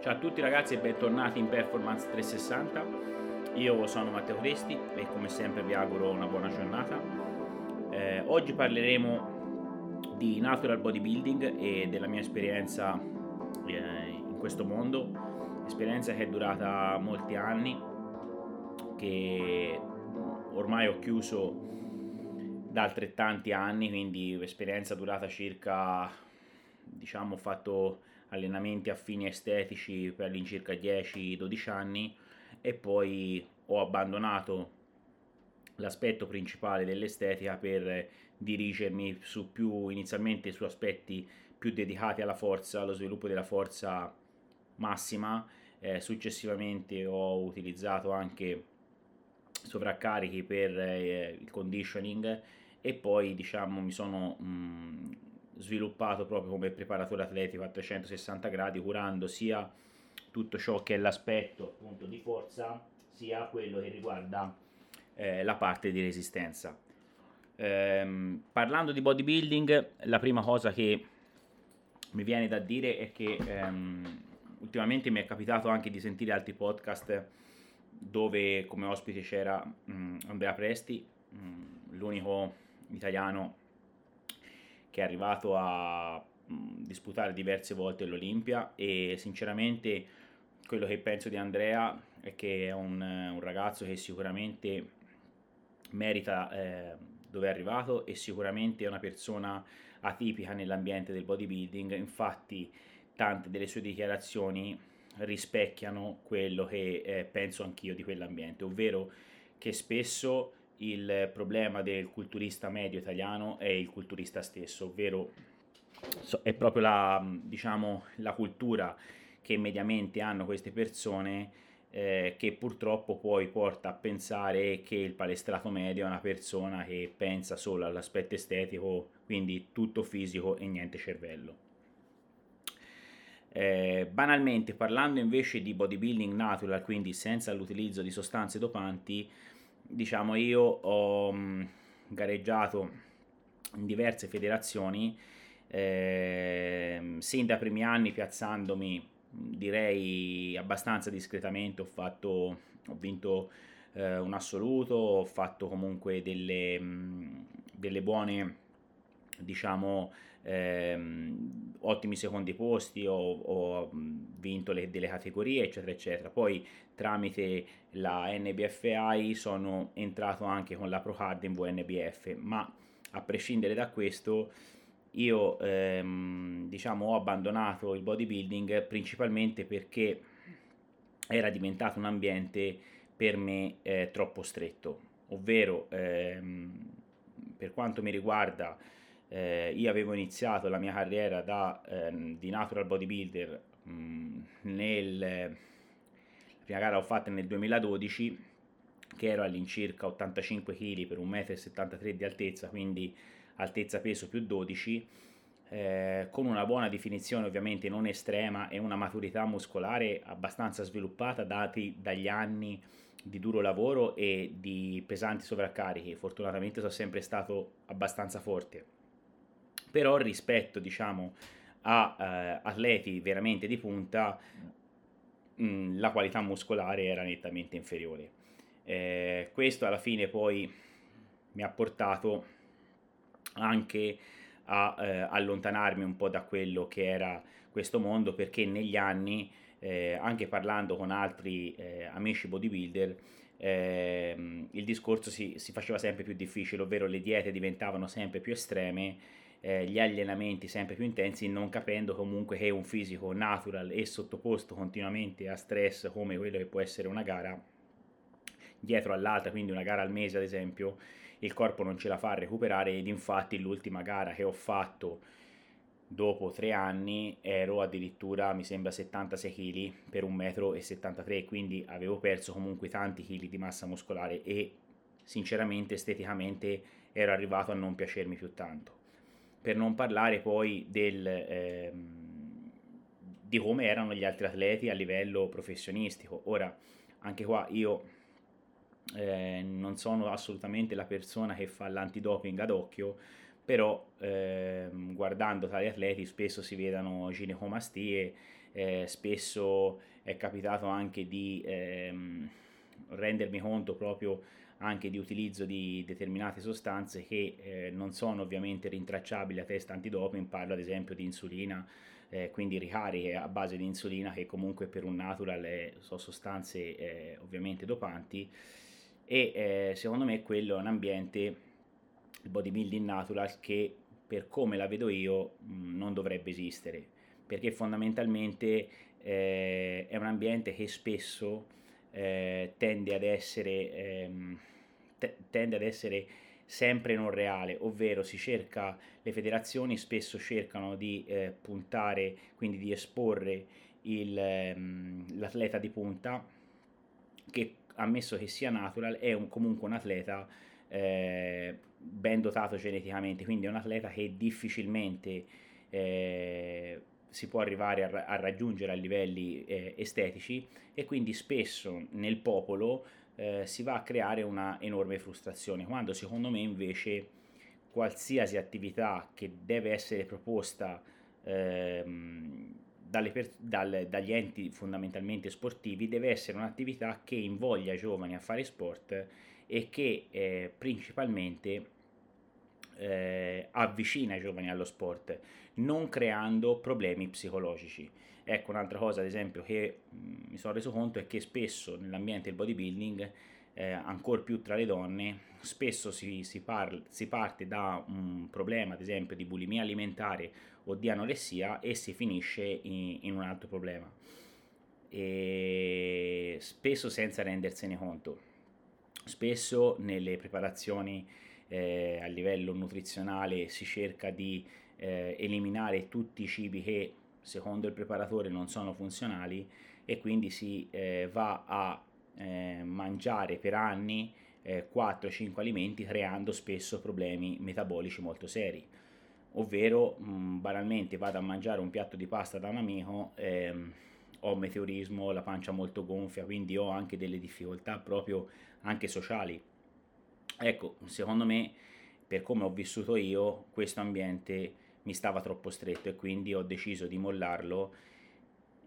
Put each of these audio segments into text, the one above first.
Ciao a tutti ragazzi e bentornati in Performance 360. Io sono Matteo Cresti e come sempre vi auguro una buona giornata. Eh, oggi parleremo di natural bodybuilding e della mia esperienza eh, in questo mondo, esperienza che è durata molti anni, che ormai ho chiuso da altrettanti anni, quindi esperienza durata circa, diciamo, ho fatto allenamenti a fini estetici per all'incirca 10-12 anni e poi ho abbandonato l'aspetto principale dell'estetica per dirigermi su più inizialmente su aspetti più dedicati alla forza, allo sviluppo della forza massima. Eh, successivamente ho utilizzato anche sovraccarichi per eh, il conditioning e poi diciamo mi sono mh, sviluppato proprio come preparatore atletico a 360 gradi, curando sia tutto ciò che è l'aspetto appunto di forza, sia quello che riguarda eh, la parte di resistenza. Ehm, parlando di bodybuilding, la prima cosa che mi viene da dire è che ehm, ultimamente mi è capitato anche di sentire altri podcast dove come ospite c'era mh, mm, Andrea Presti, mh, mm, l'unico italiano che è arrivato a disputare diverse volte l'Olimpia e sinceramente quello che penso di Andrea è che è un, un ragazzo che sicuramente merita eh, dove è arrivato e sicuramente è una persona atipica nell'ambiente del bodybuilding, infatti tante delle sue dichiarazioni rispecchiano quello che eh, penso anch'io di quell'ambiente, ovvero che spesso il problema del culturista medio italiano è il culturista stesso, ovvero è proprio la, diciamo, la cultura che mediamente hanno queste persone eh, che purtroppo poi porta a pensare che il palestrato medio è una persona che pensa solo all'aspetto estetico, quindi tutto fisico e niente cervello. Eh, banalmente parlando invece di bodybuilding natural, quindi senza l'utilizzo di sostanze dopanti, diciamo io ho mm, gareggiato in diverse federazioni eh, sin da primi anni piazzandomi direi abbastanza discretamente ho fatto ho vinto eh, un assoluto ho fatto comunque delle, mh, delle buone diciamo ehm, ottimi secondi posti, ho, ho vinto le, delle categorie, eccetera, eccetera. Poi tramite la NBFI sono entrato anche con la ProCard in VNBF, ma a prescindere da questo io ehm, diciamo ho abbandonato il bodybuilding principalmente perché era diventato un ambiente per me eh, troppo stretto, ovvero ehm, per quanto mi riguarda eh, io avevo iniziato la mia carriera da, ehm, di natural bodybuilder mh, mm, nel, la prima gara l'ho fatta nel 2012 che ero all'incirca 85 kg per 1,73 m di altezza quindi altezza peso più 12 eh, con una buona definizione ovviamente non estrema e una maturità muscolare abbastanza sviluppata dati dagli anni di duro lavoro e di pesanti sovraccarichi. Fortunatamente sono sempre stato abbastanza forte però rispetto diciamo a eh, atleti veramente di punta mh, mm, la qualità muscolare era nettamente inferiore. Eh, questo alla fine poi mi ha portato anche a eh, allontanarmi un po' da quello che era questo mondo perché negli anni eh, anche parlando con altri eh, amici bodybuilder ehm, il discorso si, si faceva sempre più difficile ovvero le diete diventavano sempre più estreme eh, gli allenamenti sempre più intensi, non capendo comunque che un fisico natural e sottoposto continuamente a stress come quello che può essere una gara dietro all'altra, quindi una gara al mese ad esempio, il corpo non ce la fa a recuperare ed infatti l'ultima gara che ho fatto dopo tre anni ero addirittura mi sembra 76 kg per 1,73 m quindi avevo perso comunque tanti kg di massa muscolare e sinceramente esteticamente ero arrivato a non piacermi più tanto per non parlare poi del, ehm, di come erano gli altri atleti a livello professionistico. Ora, anche qua io eh, non sono assolutamente la persona che fa l'antidoping ad occhio, però eh, guardando tali atleti spesso si vedono ginecomastie, eh, spesso è capitato anche di ehm, rendermi conto proprio anche di utilizzo di determinate sostanze che eh, non sono ovviamente rintracciabili a test antidoping, parlo ad esempio di insulina, eh, quindi ricariche a base di insulina che comunque per un natural eh, sono sostanze eh, ovviamente dopanti. E eh, secondo me quello è un ambiente, il bodybuilding natural, che per come la vedo io mh, non dovrebbe esistere, perché fondamentalmente eh, è un ambiente che spesso tende ad essere... Ehm, t- tende ad essere sempre non reale, ovvero si cerca, le federazioni spesso cercano di eh, puntare, quindi di esporre il, ehm, l'atleta di punta, che ammesso che sia natural, è un, comunque un atleta eh, ben dotato geneticamente, quindi è un atleta che difficilmente eh, si può arrivare a, a raggiungere a livelli eh, estetici e quindi spesso nel popolo eh, si va a creare una enorme frustrazione, quando secondo me invece qualsiasi attività che deve essere proposta ehm, per, dal, dagli enti fondamentalmente sportivi deve essere un'attività che invoglia i giovani a fare sport e che eh, principalmente eh, avvicina i giovani allo sport, non creando problemi psicologici. Ecco, un'altra cosa, ad esempio, che mm, mi sono reso conto è che spesso nell'ambiente del bodybuilding, eh, ancora più tra le donne, spesso si, si, parla, si parte da un problema, ad esempio, di bulimia alimentare o di anoressia e si finisce in, in un altro problema. E spesso senza rendersene conto. Spesso nelle preparazioni eh, a livello nutrizionale si cerca di eh, eliminare tutti i cibi che secondo il preparatore non sono funzionali e quindi si eh, va a eh, mangiare per anni eh, 4-5 alimenti creando spesso problemi metabolici molto seri. Ovvero, mh, mm, banalmente, vado a mangiare un piatto di pasta da un amico, ehm, ho meteorismo, la pancia molto gonfia, quindi ho anche delle difficoltà proprio anche sociali. Ecco, secondo me, per come ho vissuto io, questo ambiente mi stava troppo stretto e quindi ho deciso di mollarlo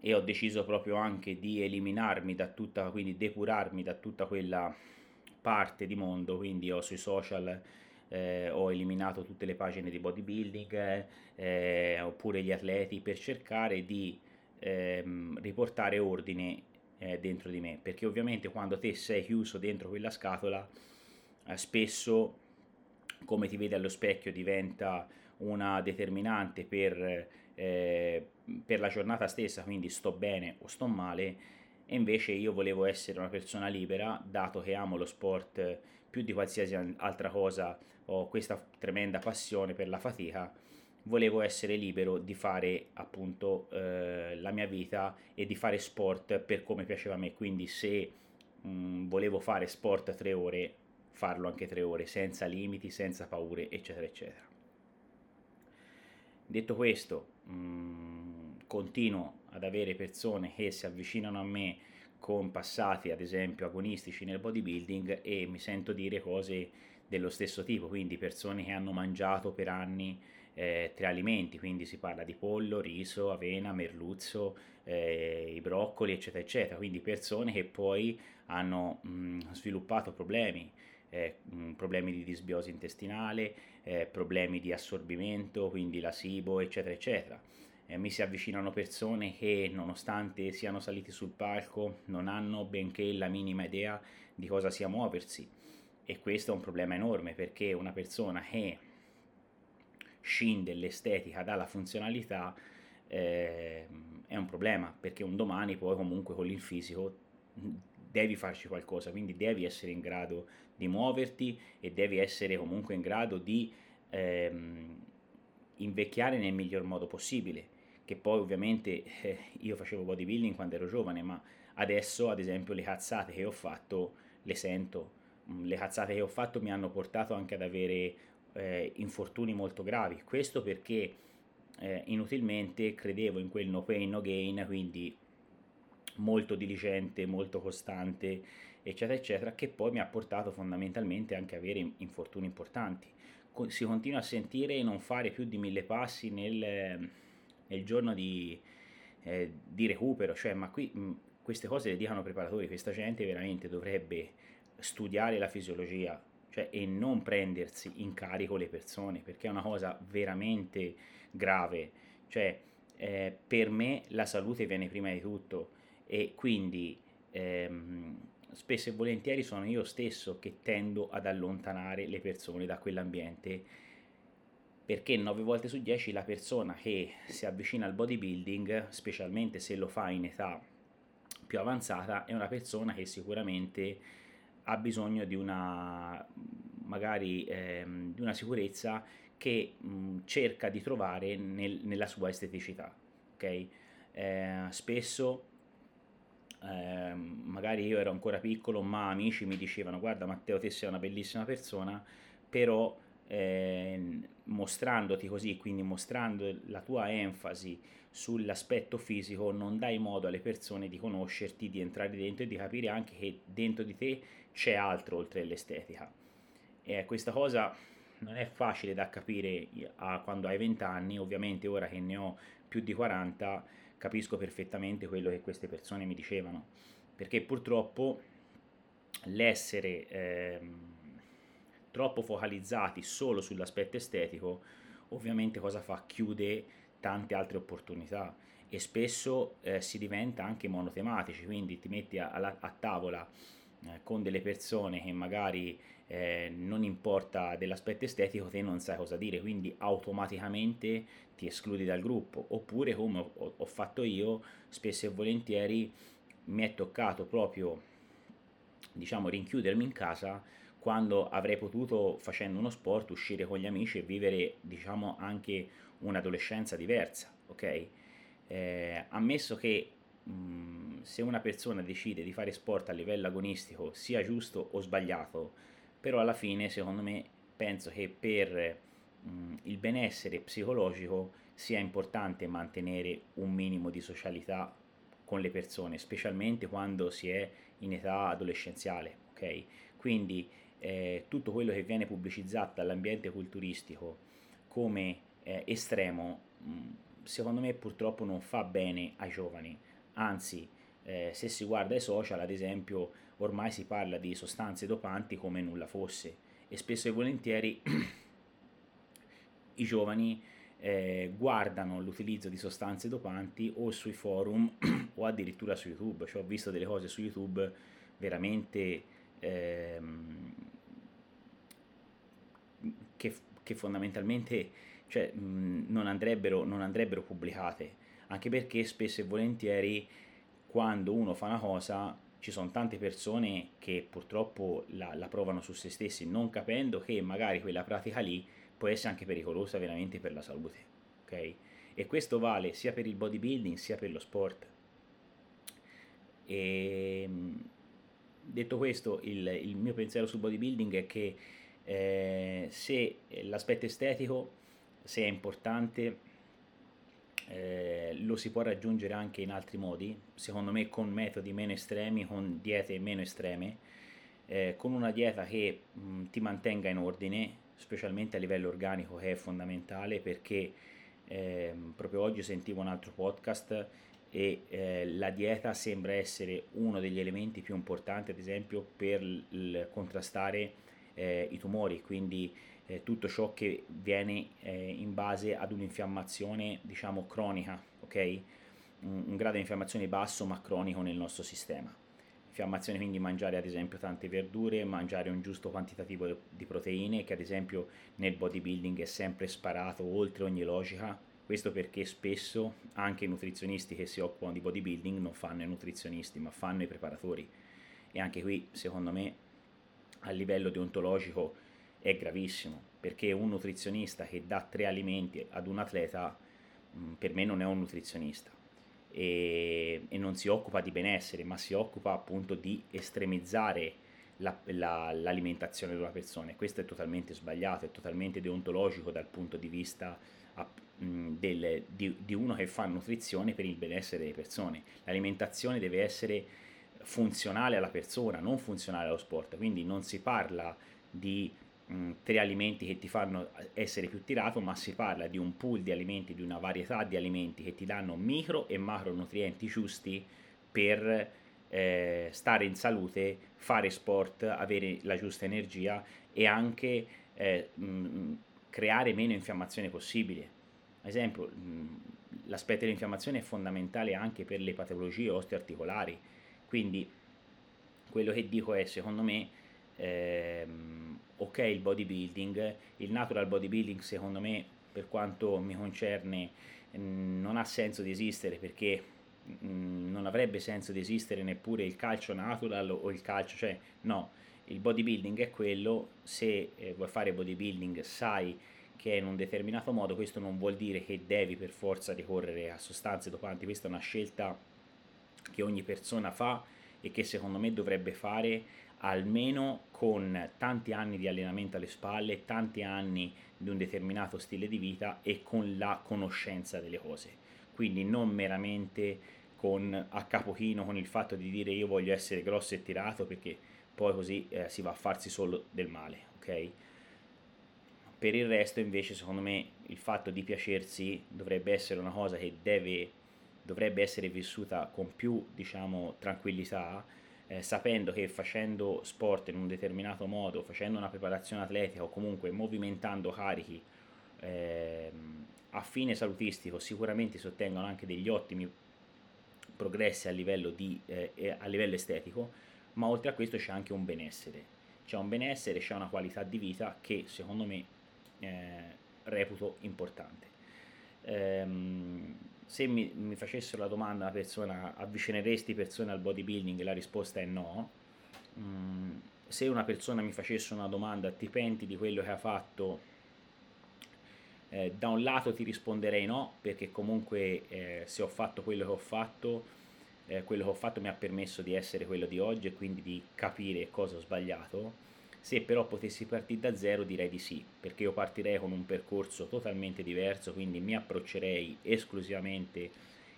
e ho deciso proprio anche di eliminarmi da tutta, quindi depurarmi da tutta quella parte di mondo, quindi ho sui social eh, ho eliminato tutte le pagine di bodybuilding eh, oppure gli atleti per cercare di ehm, riportare ordine eh, dentro di me, perché ovviamente quando te sei chiuso dentro quella scatola spesso come ti vedi allo specchio diventa una determinante per, eh, per la giornata stessa, quindi sto bene o sto male, e invece io volevo essere una persona libera, dato che amo lo sport più di qualsiasi altra cosa, ho questa tremenda passione per la fatica, volevo essere libero di fare appunto eh, la mia vita e di fare sport per come piaceva a me, quindi se mh, mm, volevo fare sport tre ore, farlo anche tre ore, senza limiti, senza paure, eccetera, eccetera. Detto questo, mh, mm, continuo ad avere persone che si avvicinano a me con passati, ad esempio, agonistici nel bodybuilding e mi sento dire cose dello stesso tipo, quindi persone che hanno mangiato per anni eh, tre alimenti, quindi si parla di pollo, riso, avena, merluzzo, eh, i broccoli, eccetera, eccetera, quindi persone che poi hanno mh, mm, sviluppato problemi eh, problemi di disbiosi intestinale, eh, problemi di assorbimento, quindi la SIBO, eccetera, eccetera. Eh, mi si avvicinano persone che nonostante siano saliti sul palco non hanno benché la minima idea di cosa sia muoversi e questo è un problema enorme perché una persona che scinde l'estetica dalla funzionalità eh, è un problema perché un domani poi comunque con il fisico devi farci qualcosa, quindi devi essere in grado di muoverti e devi essere comunque in grado di ehm, invecchiare nel miglior modo possibile, che poi ovviamente eh, io facevo bodybuilding quando ero giovane, ma adesso ad esempio le cazzate che ho fatto le sento, mm, le cazzate che ho fatto mi hanno portato anche ad avere eh, infortuni molto gravi, questo perché eh, inutilmente credevo in quel no pain no gain, quindi molto diligente, molto costante, eccetera, eccetera, che poi mi ha portato fondamentalmente anche a avere infortuni importanti. Si continua a sentire non fare più di mille passi nel, nel giorno di, eh, di recupero, cioè ma qui mh, queste cose le dicono preparatori, questa gente veramente dovrebbe studiare la fisiologia cioè, e non prendersi in carico le persone, perché è una cosa veramente grave. Cioè, eh, per me la salute viene prima di tutto e quindi ehm, spesso e volentieri sono io stesso che tendo ad allontanare le persone da quell'ambiente perché 9 volte su 10 la persona che si avvicina al bodybuilding, specialmente se lo fa in età più avanzata, è una persona che sicuramente ha bisogno di una magari ehm, di una sicurezza che mh, cerca di trovare nel, nella sua esteticità. ok Eh, spesso eh, magari io ero ancora piccolo, ma amici mi dicevano guarda Matteo te sei una bellissima persona, però eh, mostrandoti così, quindi mostrando la tua enfasi sull'aspetto fisico, non dai modo alle persone di conoscerti, di entrare dentro e di capire anche che dentro di te c'è altro oltre l'estetica. E questa cosa non è facile da capire a, quando hai 20 anni, ovviamente ora che ne ho più di 40 capisco perfettamente quello che queste persone mi dicevano, perché purtroppo l'essere eh, troppo focalizzati solo sull'aspetto estetico ovviamente cosa fa? Chiude tante altre opportunità e spesso eh, si diventa anche monotematici, quindi ti metti a, a, a tavola eh, con delle persone che magari eh, non importa dell'aspetto estetico, te non sai cosa dire, quindi automaticamente ti escludi dal gruppo. Oppure, come ho, ho fatto io, spesso e volentieri mi è toccato proprio, diciamo, rinchiudermi in casa quando avrei potuto, facendo uno sport, uscire con gli amici e vivere, diciamo, anche un'adolescenza diversa, ok? Eh, ammesso che mh, se una persona decide di fare sport a livello agonistico sia giusto o sbagliato, però alla fine secondo me penso che per mh, il benessere psicologico sia importante mantenere un minimo di socialità con le persone, specialmente quando si è in età adolescenziale, ok? Quindi eh, tutto quello che viene pubblicizzato dall'ambiente culturistico come eh, estremo, mh, secondo me purtroppo non fa bene ai giovani, anzi eh, se si guarda i social ad esempio ormai si parla di sostanze dopanti come nulla fosse e spesso e volentieri i giovani eh, guardano l'utilizzo di sostanze dopanti o sui forum o addirittura su YouTube. Cioè, ho visto delle cose su YouTube veramente ehm, che, che, fondamentalmente cioè, mh, non, andrebbero, non andrebbero pubblicate, anche perché spesso e volentieri quando uno fa una cosa ci sono tante persone che purtroppo la, la, provano su se stessi non capendo che magari quella pratica lì può essere anche pericolosa veramente per la salute, ok? E questo vale sia per il bodybuilding sia per lo sport. E, ehm, detto questo, il, il mio pensiero sul bodybuilding è che eh, se l'aspetto estetico, se è importante, eh, lo si può raggiungere anche in altri modi, secondo me con metodi meno estremi, con diete meno estreme, eh, con una dieta che mh, ti mantenga in ordine, specialmente a livello organico che è fondamentale perché eh, proprio oggi sentivo un altro podcast e eh, la dieta sembra essere uno degli elementi più importanti ad esempio per l- contrastare eh, i tumori, quindi eh, tutto ciò che viene eh, in base ad un'infiammazione diciamo cronica, ok? Un, un, grado di infiammazione basso ma cronico nel nostro sistema. Infiammazione quindi mangiare ad esempio tante verdure, mangiare un giusto quantitativo di proteine che ad esempio nel bodybuilding è sempre sparato oltre ogni logica, questo perché spesso anche i nutrizionisti che si occupano di bodybuilding non fanno i nutrizionisti ma fanno i preparatori e anche qui secondo me a livello deontologico è gravissimo perché un nutrizionista che dà tre alimenti ad un atleta mm, per me non è un nutrizionista. E, e, non si occupa di benessere ma si occupa appunto di estremizzare la, la, l'alimentazione di una persona. E questo è totalmente sbagliato, è totalmente deontologico dal punto di vista a, mh, mm, del, di, di uno che fa nutrizione per il benessere delle persone. L'alimentazione deve essere funzionale alla persona, non funzionale allo sport, quindi non si parla di mh, tre alimenti che ti fanno essere più tirato, ma si parla di un pool di alimenti, di una varietà di alimenti che ti danno micro e macronutrienti giusti per eh, stare in salute, fare sport, avere la giusta energia e anche eh, mh, creare meno infiammazione possibile. Ad esempio, mh, l'aspetto dell'infiammazione è fondamentale anche per le patologie osteoarticolari, quindi quello che dico è, secondo me, ehm, ok il bodybuilding, il natural bodybuilding secondo me, per quanto mi concerne, non ha senso di esistere perché non avrebbe senso di esistere neppure il calcio natural o il calcio, cioè no, il bodybuilding è quello, se eh, vuoi fare bodybuilding sai che è in un determinato modo, questo non vuol dire che devi per forza ricorrere a sostanze dopanti, questa è una scelta che ogni persona fa e che secondo me dovrebbe fare almeno con tanti anni di allenamento alle spalle, tanti anni di un determinato stile di vita e con la conoscenza delle cose. Quindi non meramente con a capochino con il fatto di dire io voglio essere grosso e tirato perché poi così eh, si va a farsi solo del male, ok? Per il resto invece secondo me il fatto di piacersi dovrebbe essere una cosa che deve, dovrebbe essere vissuta con più diciamo tranquillità, eh, sapendo che facendo sport in un determinato modo, facendo una preparazione atletica o comunque movimentando carichi eh, a fine salutistico sicuramente si ottengono anche degli ottimi progressi a livello, di, eh, a livello estetico, ma oltre a questo c'è anche un benessere. C'è un benessere, c'è una qualità di vita che secondo me eh, reputo importante. Ehm, se mi, mi, facessero la domanda una persona avvicineresti persone al bodybuilding la risposta è no. Mm, se una persona mi facesse una domanda ti penti di quello che ha fatto eh, da un lato ti risponderei no, perché comunque eh, se ho fatto quello che ho fatto, eh, quello che ho fatto mi ha permesso di essere quello di oggi e quindi di capire cosa ho sbagliato. Se però potessi partire da zero direi di sì, perché io partirei con un percorso totalmente diverso, quindi mi approccerei esclusivamente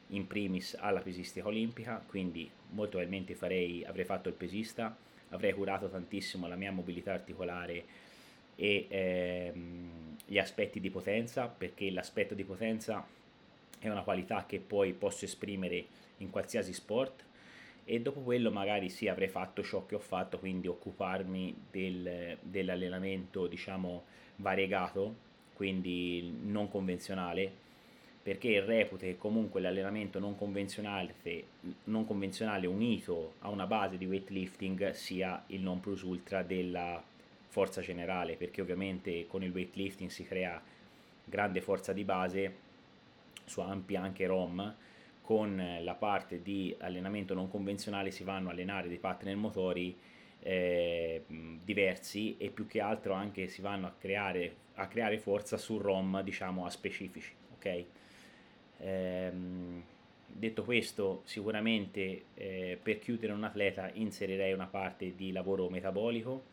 in primis alla pesistica olimpica, quindi molto probabilmente farei, avrei fatto il pesista, avrei curato tantissimo la mia mobilità articolare e ehm, gli aspetti di potenza, perché l'aspetto di potenza è una qualità che poi posso esprimere in qualsiasi sport e dopo quello magari sì avrei fatto ciò che ho fatto, quindi occuparmi del, dell'allenamento diciamo variegato, quindi non convenzionale, perché reputo che comunque l'allenamento non convenzionale, non convenzionale unito a una base di weightlifting sia il non plus ultra della forza generale, perché ovviamente con il weightlifting si crea grande forza di base su ampi anche ROM, con la parte di allenamento non convenzionale si vanno a allenare dei partner motori eh, diversi e più che altro anche si vanno a creare, a creare forza su ROM diciamo a specifici. ok Ehm, detto questo, sicuramente eh, per chiudere un atleta inserirei una parte di lavoro metabolico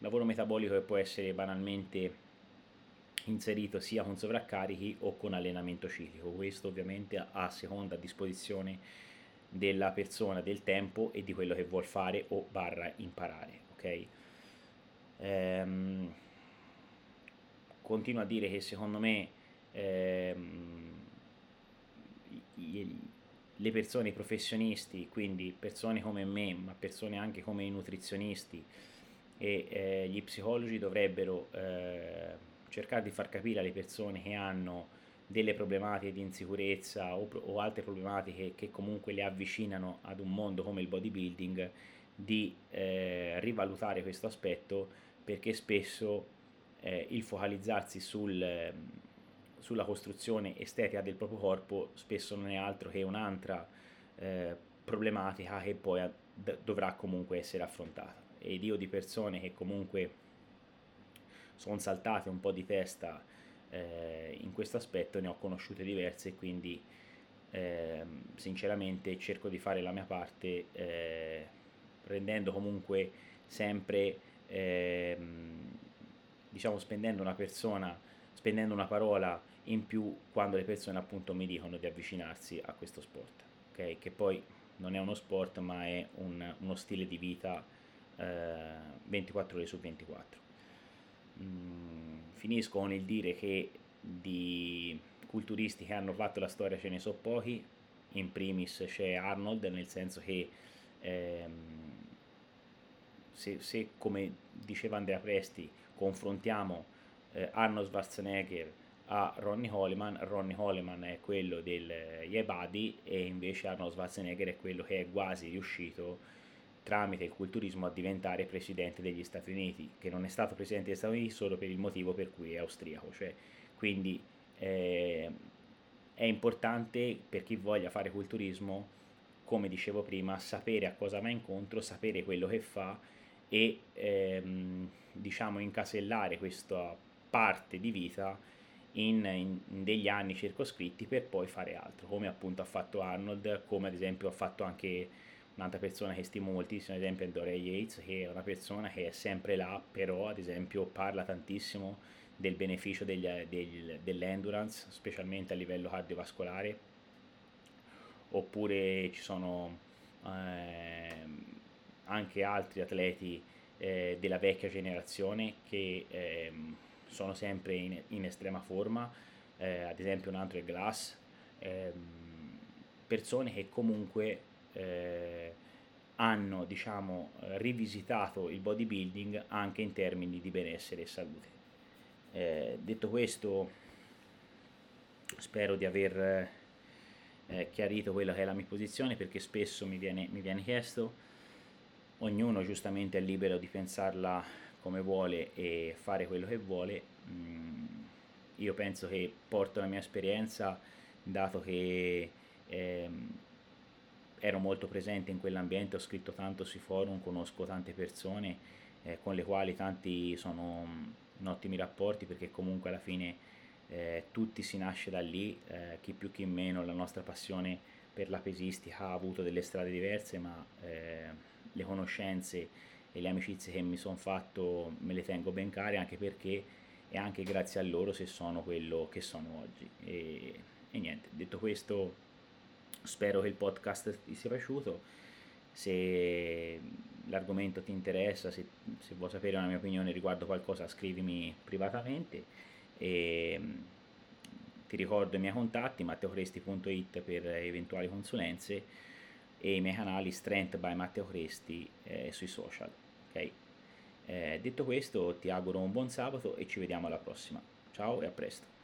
lavoro metabolico che può essere banalmente inserito sia con sovraccarichi o con allenamento ciclico. Questo ovviamente a seconda disposizione della persona, del tempo e di quello che vuol fare o barra imparare. Ok? Ehm, continuo a dire che secondo me ehm, le persone, professionisti, quindi persone come me, ma persone anche come i nutrizionisti, e eh, gli psicologi dovrebbero eh, cercare di far capire alle persone che hanno delle problematiche di insicurezza o, o, altre problematiche che comunque le avvicinano ad un mondo come il bodybuilding di eh, rivalutare questo aspetto perché spesso eh, il focalizzarsi sul, sulla costruzione estetica del proprio corpo spesso non è altro che un'altra eh, problematica che poi dovrà comunque essere affrontata. Ed io di persone che comunque sono saltate un po' di testa eh, in questo aspetto ne ho conosciute diverse quindi eh, sinceramente cerco di fare la mia parte eh, rendendo comunque sempre ehm, diciamo spendendo una persona spendendo una parola in più quando le persone appunto mi dicono di avvicinarsi a questo sport ok che poi non è uno sport ma è un, uno stile di vita 24 eh, ore su 24. Mh, mm, finisco con il dire che di culturisti che hanno fatto la storia ce ne sono pochi, in primis c'è Arnold, nel senso che ehm, se, se, come diceva Andrea Presti, confrontiamo eh, Arnold Schwarzenegger a Ronnie Holliman, Ronnie Holliman è quello del Yebadi e invece Arnold Schwarzenegger è quello che è quasi riuscito tramite il culturismo a diventare presidente degli Stati Uniti, che non è stato presidente degli Stati Uniti solo per il motivo per cui è austriaco, cioè, quindi eh, è importante per chi voglia fare culturismo, come dicevo prima, sapere a cosa va incontro, sapere quello che fa e ehm, diciamo incasellare questa parte di vita in, in, degli anni circoscritti per poi fare altro, come appunto ha fatto Arnold, come ad esempio ha fatto anche un'altra persona che stimo moltissimo, ad esempio è Doria Yates, che è una persona che è sempre là, però ad esempio parla tantissimo del beneficio degli, degli, dell'endurance, specialmente a livello cardiovascolare, oppure ci sono eh, anche altri atleti eh, della vecchia generazione che eh, sono sempre in, in estrema forma, eh, ad esempio un altro è Glass, ehm, persone che comunque eh, hanno diciamo, rivisitato il bodybuilding anche in termini di benessere e salute. Eh, detto questo, spero di aver eh, chiarito quella che è la mia posizione perché spesso mi viene, mi viene chiesto, ognuno giustamente è libero di pensarla come vuole e fare quello che vuole. Mm, io penso che porto la mia esperienza, dato che ehm, ero molto presente in quell'ambiente, ho scritto tanto sui forum, conosco tante persone eh, con le quali tanti sono in ottimi rapporti perché comunque alla fine eh, tutti si nasce da lì, eh, chi più chi meno, la nostra passione per la pesistica ha avuto delle strade diverse, ma eh, le conoscenze e le amicizie che mi sono fatto me le tengo ben care anche perché è anche grazie a loro se sono quello che sono oggi. E, e niente, detto questo spero che il podcast ti sia piaciuto, se l'argomento ti interessa, se, se vuoi sapere una mia opinione riguardo qualcosa scrivimi privatamente e ti ricordo i miei contatti matteocresti.it per eventuali consulenze e i miei canali Strength by Matteo Cresti eh, sui social. Okay? Eh, detto questo ti auguro un buon sabato e ci vediamo alla prossima. Ciao e a presto.